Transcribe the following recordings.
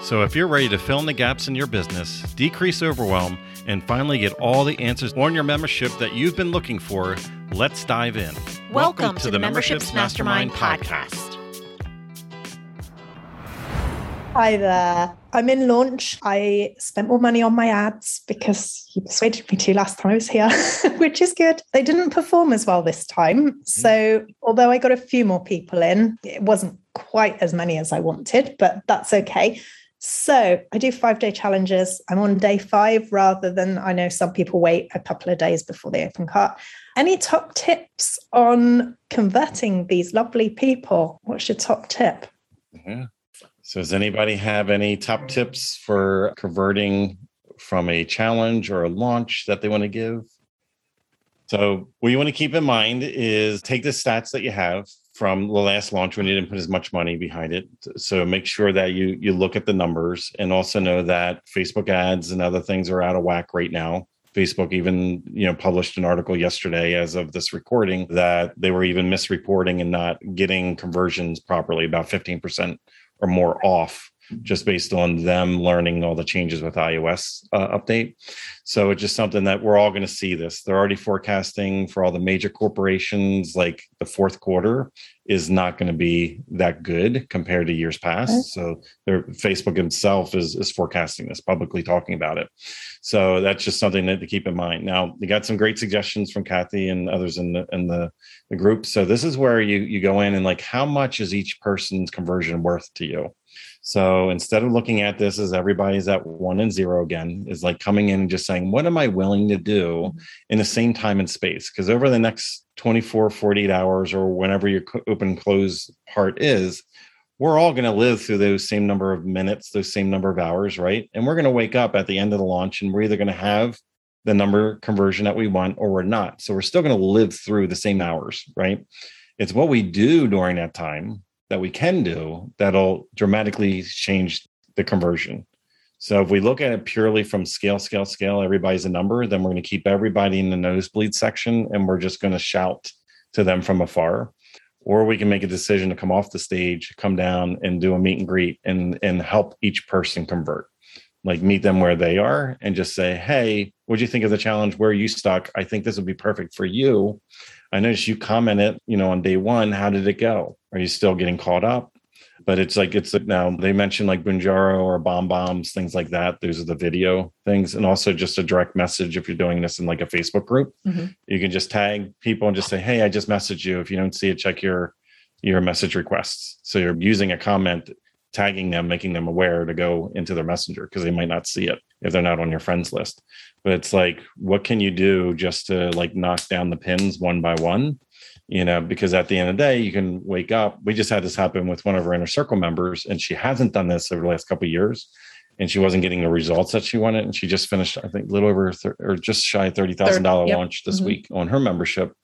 So, if you're ready to fill in the gaps in your business, decrease overwhelm, and finally get all the answers on your membership that you've been looking for, let's dive in. Welcome, Welcome to, to, the Memberships, Mastermind, Mastermind podcast. Hi there. I'm in launch. I spent more money on my ads because you persuaded me to last time I was here, which is good. They didn't perform as well this time. Mm. So, although I got a few more people in, it wasn't quite as many as I wanted, but that's okay. So I do five day challenges. I'm on day five rather than I know some people wait a couple of days before they open cart. Any top tips on converting these lovely people? What's your top tip? Mm-hmm. So, does anybody have any top tips for converting from a challenge or a launch that they want to give? So, what you want to keep in mind is take the stats that you have from the last launch when you didn't put as much money behind it. So make sure that you you look at the numbers and also know that Facebook ads and other things are out of whack right now. Facebook even, you know, published an article yesterday as of this recording that they were even misreporting and not getting conversions properly, about 15% or more off just based on them learning all the changes with iOS uh, update. So it's just something that we're all going to see this. They're already forecasting for all the major corporations, like the fourth quarter is not going to be that good compared to years past. Okay. So their Facebook himself is, is forecasting this, publicly talking about it. So that's just something that to keep in mind. Now, you got some great suggestions from Kathy and others in the in the, the group. So this is where you you go in and like how much is each person's conversion worth to you? So instead of looking at this as everybody's at one and zero again, is like coming in and just saying, what am I willing to do mm-hmm. in the same time and space? Because over the next 24, 48 hours, or whenever your open close part is, we're all going to live through those same number of minutes, those same number of hours, right? And we're going to wake up at the end of the launch and we're either going to have the number conversion that we want or we're not. So we're still going to live through the same hours, right? It's what we do during that time that we can do that'll dramatically change the conversion. So if we look at it purely from scale, scale, scale, everybody's a number, then we're going to keep everybody in the nosebleed section and we're just going to shout to them from afar. Or we can make a decision to come off the stage, come down and do a meet and greet and, and help each person convert. Like meet them where they are and just say, Hey, what do you think of the challenge? Where are you stuck? I think this would be perfect for you. I noticed you commented, you know, on day one. How did it go? Are you still getting caught up? But it's like it's now they mentioned like Bonjoro or BombBombs, things like that. Those are the video things, and also just a direct message if you're doing this in like a Facebook group. Mm-hmm. You can just tag people and just say, "Hey, I just messaged you. If you don't see it, check your your message requests." So you're using a comment, tagging them, making them aware to go into their messenger because they might not see it if they're not on your friends list. But it's like, what can you do just to like knock down the pins one by one? You know, because at the end of the day, you can wake up. We just had this happen with one of our inner circle members, and she hasn't done this over the last couple of years, and she wasn't getting the results that she wanted. And she just finished, I think, a little over or just shy of thirty thousand dollar yep. launch this mm-hmm. week on her membership,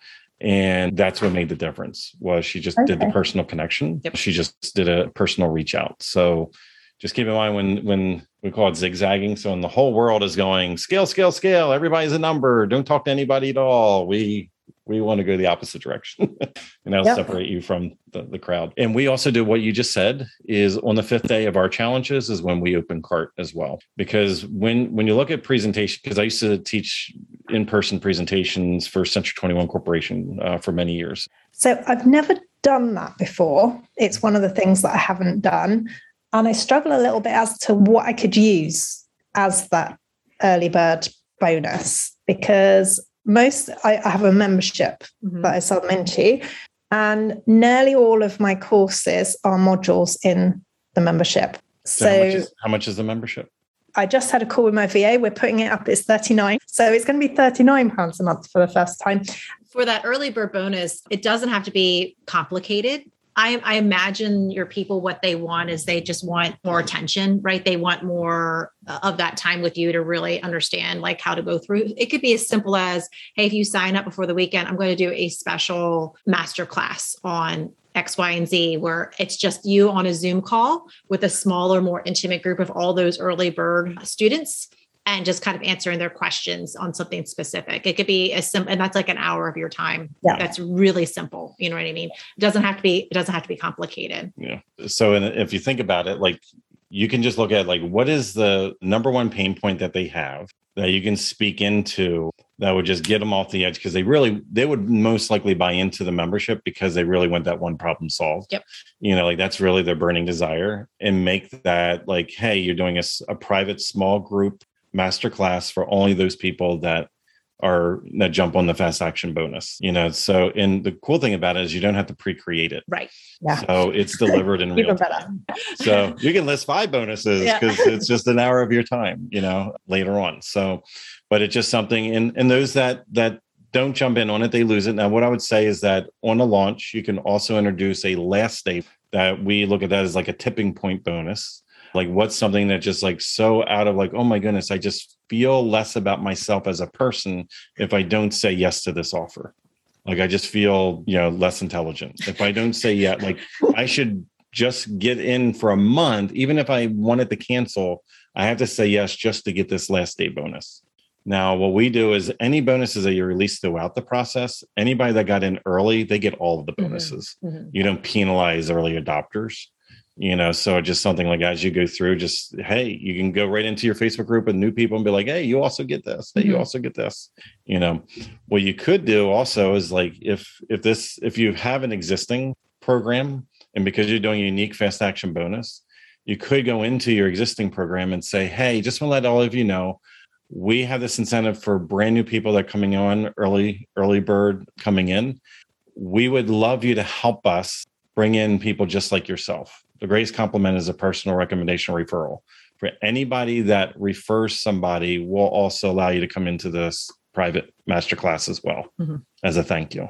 and that's what made the difference. Was she just okay. did the personal connection? Yep. She just did a personal reach out. So just keep in mind when when we call it zigzagging. So when the whole world is going scale, scale, scale, everybody's a number. Don't talk to anybody at all. We we want to go the opposite direction and that'll yep. separate you from the, the crowd. And we also do what you just said is on the fifth day of our challenges is when we open cart as well. Because when when you look at presentation because i used to teach in-person presentations for Century 21 corporation uh, for many years. So i've never done that before. It's one of the things that i haven't done. And i struggle a little bit as to what i could use as that early bird bonus because most I, I have a membership mm-hmm. that I sell them into, and nearly all of my courses are modules in the membership. So, so how, much is, how much is the membership? I just had a call with my VA. We're putting it up. It's 39. So it's going to be 39 pounds a month for the first time. For that early bird bonus, it doesn't have to be complicated. I, I imagine your people what they want is they just want more attention right? They want more of that time with you to really understand like how to go through. It could be as simple as hey if you sign up before the weekend i'm going to do a special master class on X, Y, and Z, where it's just you on a Zoom call with a smaller, more intimate group of all those early bird students and just kind of answering their questions on something specific. It could be as simple, and that's like an hour of your time. Yeah. That's really simple. You know what I mean? It doesn't have to be, it doesn't have to be complicated. Yeah. So if you think about it, like you can just look at like what is the number one pain point that they have that you can speak into that would just get them off the edge because they really they would most likely buy into the membership because they really want that one problem solved yep you know like that's really their burning desire and make that like hey you're doing a, a private small group masterclass for only those people that are that jump on the fast action bonus you know? So and the cool thing about it is you don't have to pre-create it. Right. Yeah. So it's delivered in real time. So you can list five bonuses because yeah. it's just an hour of your time you know later on. So but it's just something and and those that that don't jump in on it they lose it. Now what i would say is that on a launch you can also introduce a last day that we look at that as like a tipping point bonus like what's something that just like so out of like oh my goodness i just feel less about myself as a person if i don't say yes to this offer like i just feel you know less intelligent if i don't say yeah like i should just get in for a month even if i wanted to cancel i have to say yes just to get this last day bonus now what we do is any bonuses that you release throughout the process anybody that got in early they get all of the mm-hmm. bonuses mm-hmm. Mm-hmm. you don't penalize early adopters you know so just something like as you go through just hey you can go right into your facebook group with new people and be like hey you also get this. Hey mm-hmm. you also get this you know what you could do also is like if if this if you have an existing program and because you're doing a unique fast action bonus you could go into your existing program and say hey just want to let all of you know we have this incentive for brand new people that are coming on early early bird coming in. We would love you to help us bring in people just like yourself the greatest compliment is a personal recommendation referral. For anybody that refers somebody, will also allow you to come into this private masterclass as well mm-hmm. as a thank you.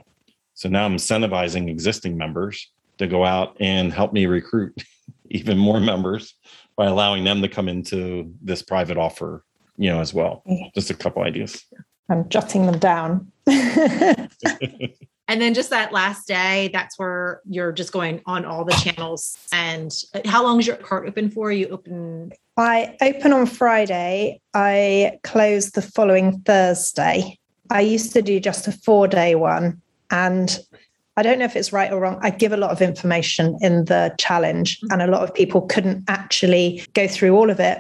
So now I'm incentivizing existing members to go out and help me recruit even more members by allowing them to come into this private offer, you know, as well. Just a couple ideas. I'm jotting them down. and then just that last day that's where you're just going on all the channels. And how long is your cart open for? You open i open on friday. I close the following thursday. I used to do just a four day one and i don't know if it's right or wrong. I give a lot of information in the challenge and a lot of people couldn't actually go through all of it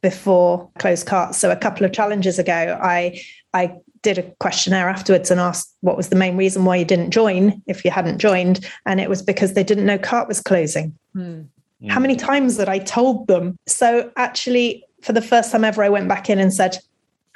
before closed cart so a couple of challenges ago i i did a questionnaire afterwards and asked what was the main reason why you didn't join if you hadn't joined. And it was because they didn't know cart was closing. Mm. How many times that I told them? So actually, for the first time ever, I went back in and said,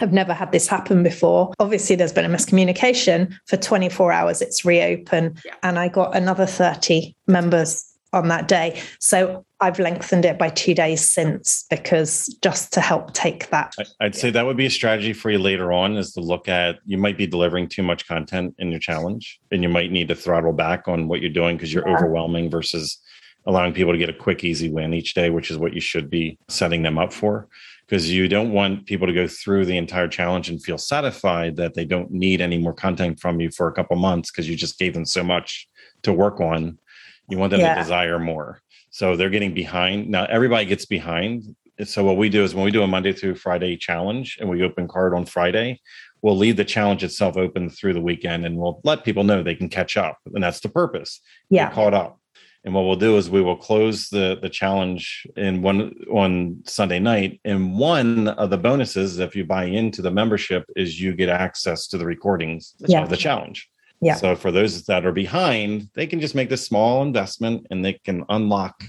I've never had this happen before. Obviously, there's been a miscommunication. For 24 hours, it's reopened. Yeah. And I got another 30 members on that day. So I've lengthened it by two days since because just to help take that. I'd say that would be a strategy for you later on is to look at you might be delivering too much content in your challenge and you might need to throttle back on what you're doing because you're yeah. overwhelming versus allowing people to get a quick, easy win each day, which is what you should be setting them up for. Because you don't want people to go through the entire challenge and feel satisfied that they don't need any more content from you for a couple months because you just gave them so much to work on you want them yeah. to desire more. So they're getting behind. Now everybody gets behind. So what we do is when we do a Monday through Friday challenge and we open cart on Friday, we'll leave the challenge itself open through the weekend and we'll let people know they can catch up. And that's the purpose. Yeah. Get caught up. And what we'll do is we will close the the challenge in one on Sunday night. And one of the bonuses, if you buy into the membership, is you get access to the recordings yeah. of the challenge. Yeah. So for those that are behind, they can just make this small investment and they can unlock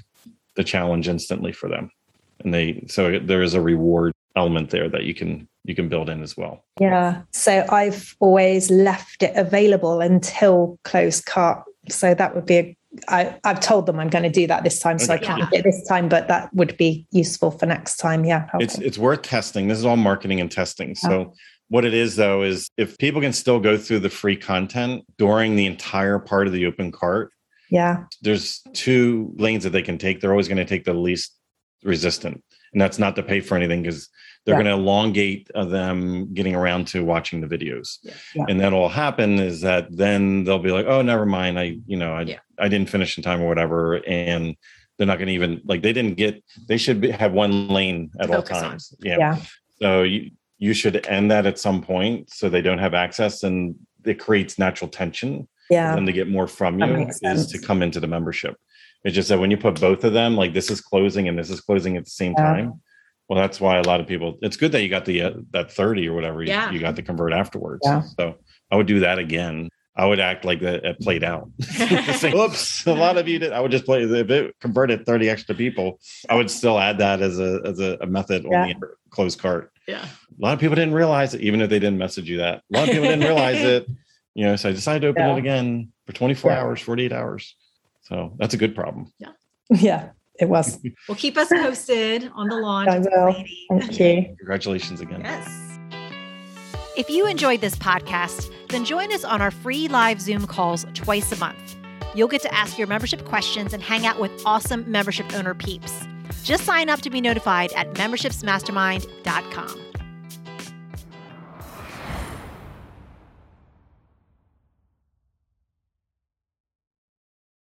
the challenge instantly for them. And they so there is a reward element there that you can you can build in as well. Yeah. So I've always left it available until closed cart. So that would be a I, I've told them I'm going to do that this time, so okay. I can't yeah. it this time, but that would be useful for next time. Yeah. Okay. It's it's worth testing. This is all marketing and testing. So what it is, though, is if people can still go through the free content during the entire part of the open cart, Yeah. There's two lanes that they can take. They're always going to take the least resistant, and that's not to pay for anything because they're Yeah. going to elongate uh, them getting around to watching the videos. Yeah. Yeah. And that'll happen is that then they'll be like, oh, never mind. I, you know, I, Yeah. I didn't finish in time or whatever. And they're not going to even like, they didn't get, they should be, have one lane at all Focus on. times. Yeah. Yeah. So you, you should end that at some point so they don't have access and it creates natural tension Yeah. and to get more from you is sense. to come into the membership. It's just that when you put both of them, like this is closing and this is closing at the same Yeah. time. Well, that's why a lot of people. It's good that you got the uh, that thirty or whatever. you- Yeah. You, got the convert afterwards. Yeah. So I would do that again. I would act like that it played out. Say, Oops, a lot of you did. I would just play if it converted thirty extra people. I would still add that as a as a, a method Yeah. on the closed cart. Yeah. A lot of people didn't realize it, even if they didn't message you that. A lot of people didn't realize it. You know, so I decided to open Yeah. it again for 24 Yeah. hours, 48 hours. So that's a good problem. Yeah. Yeah, it was. Well, keep us posted on the launch. I will. Thank you. Congratulations again. Yes. If you enjoyed this podcast, then join us on our free live Zoom calls twice a month. You'll get to ask your membership questions and hang out with awesome membership owner peeps. Just sign up to be notified at membershipsmastermind.com.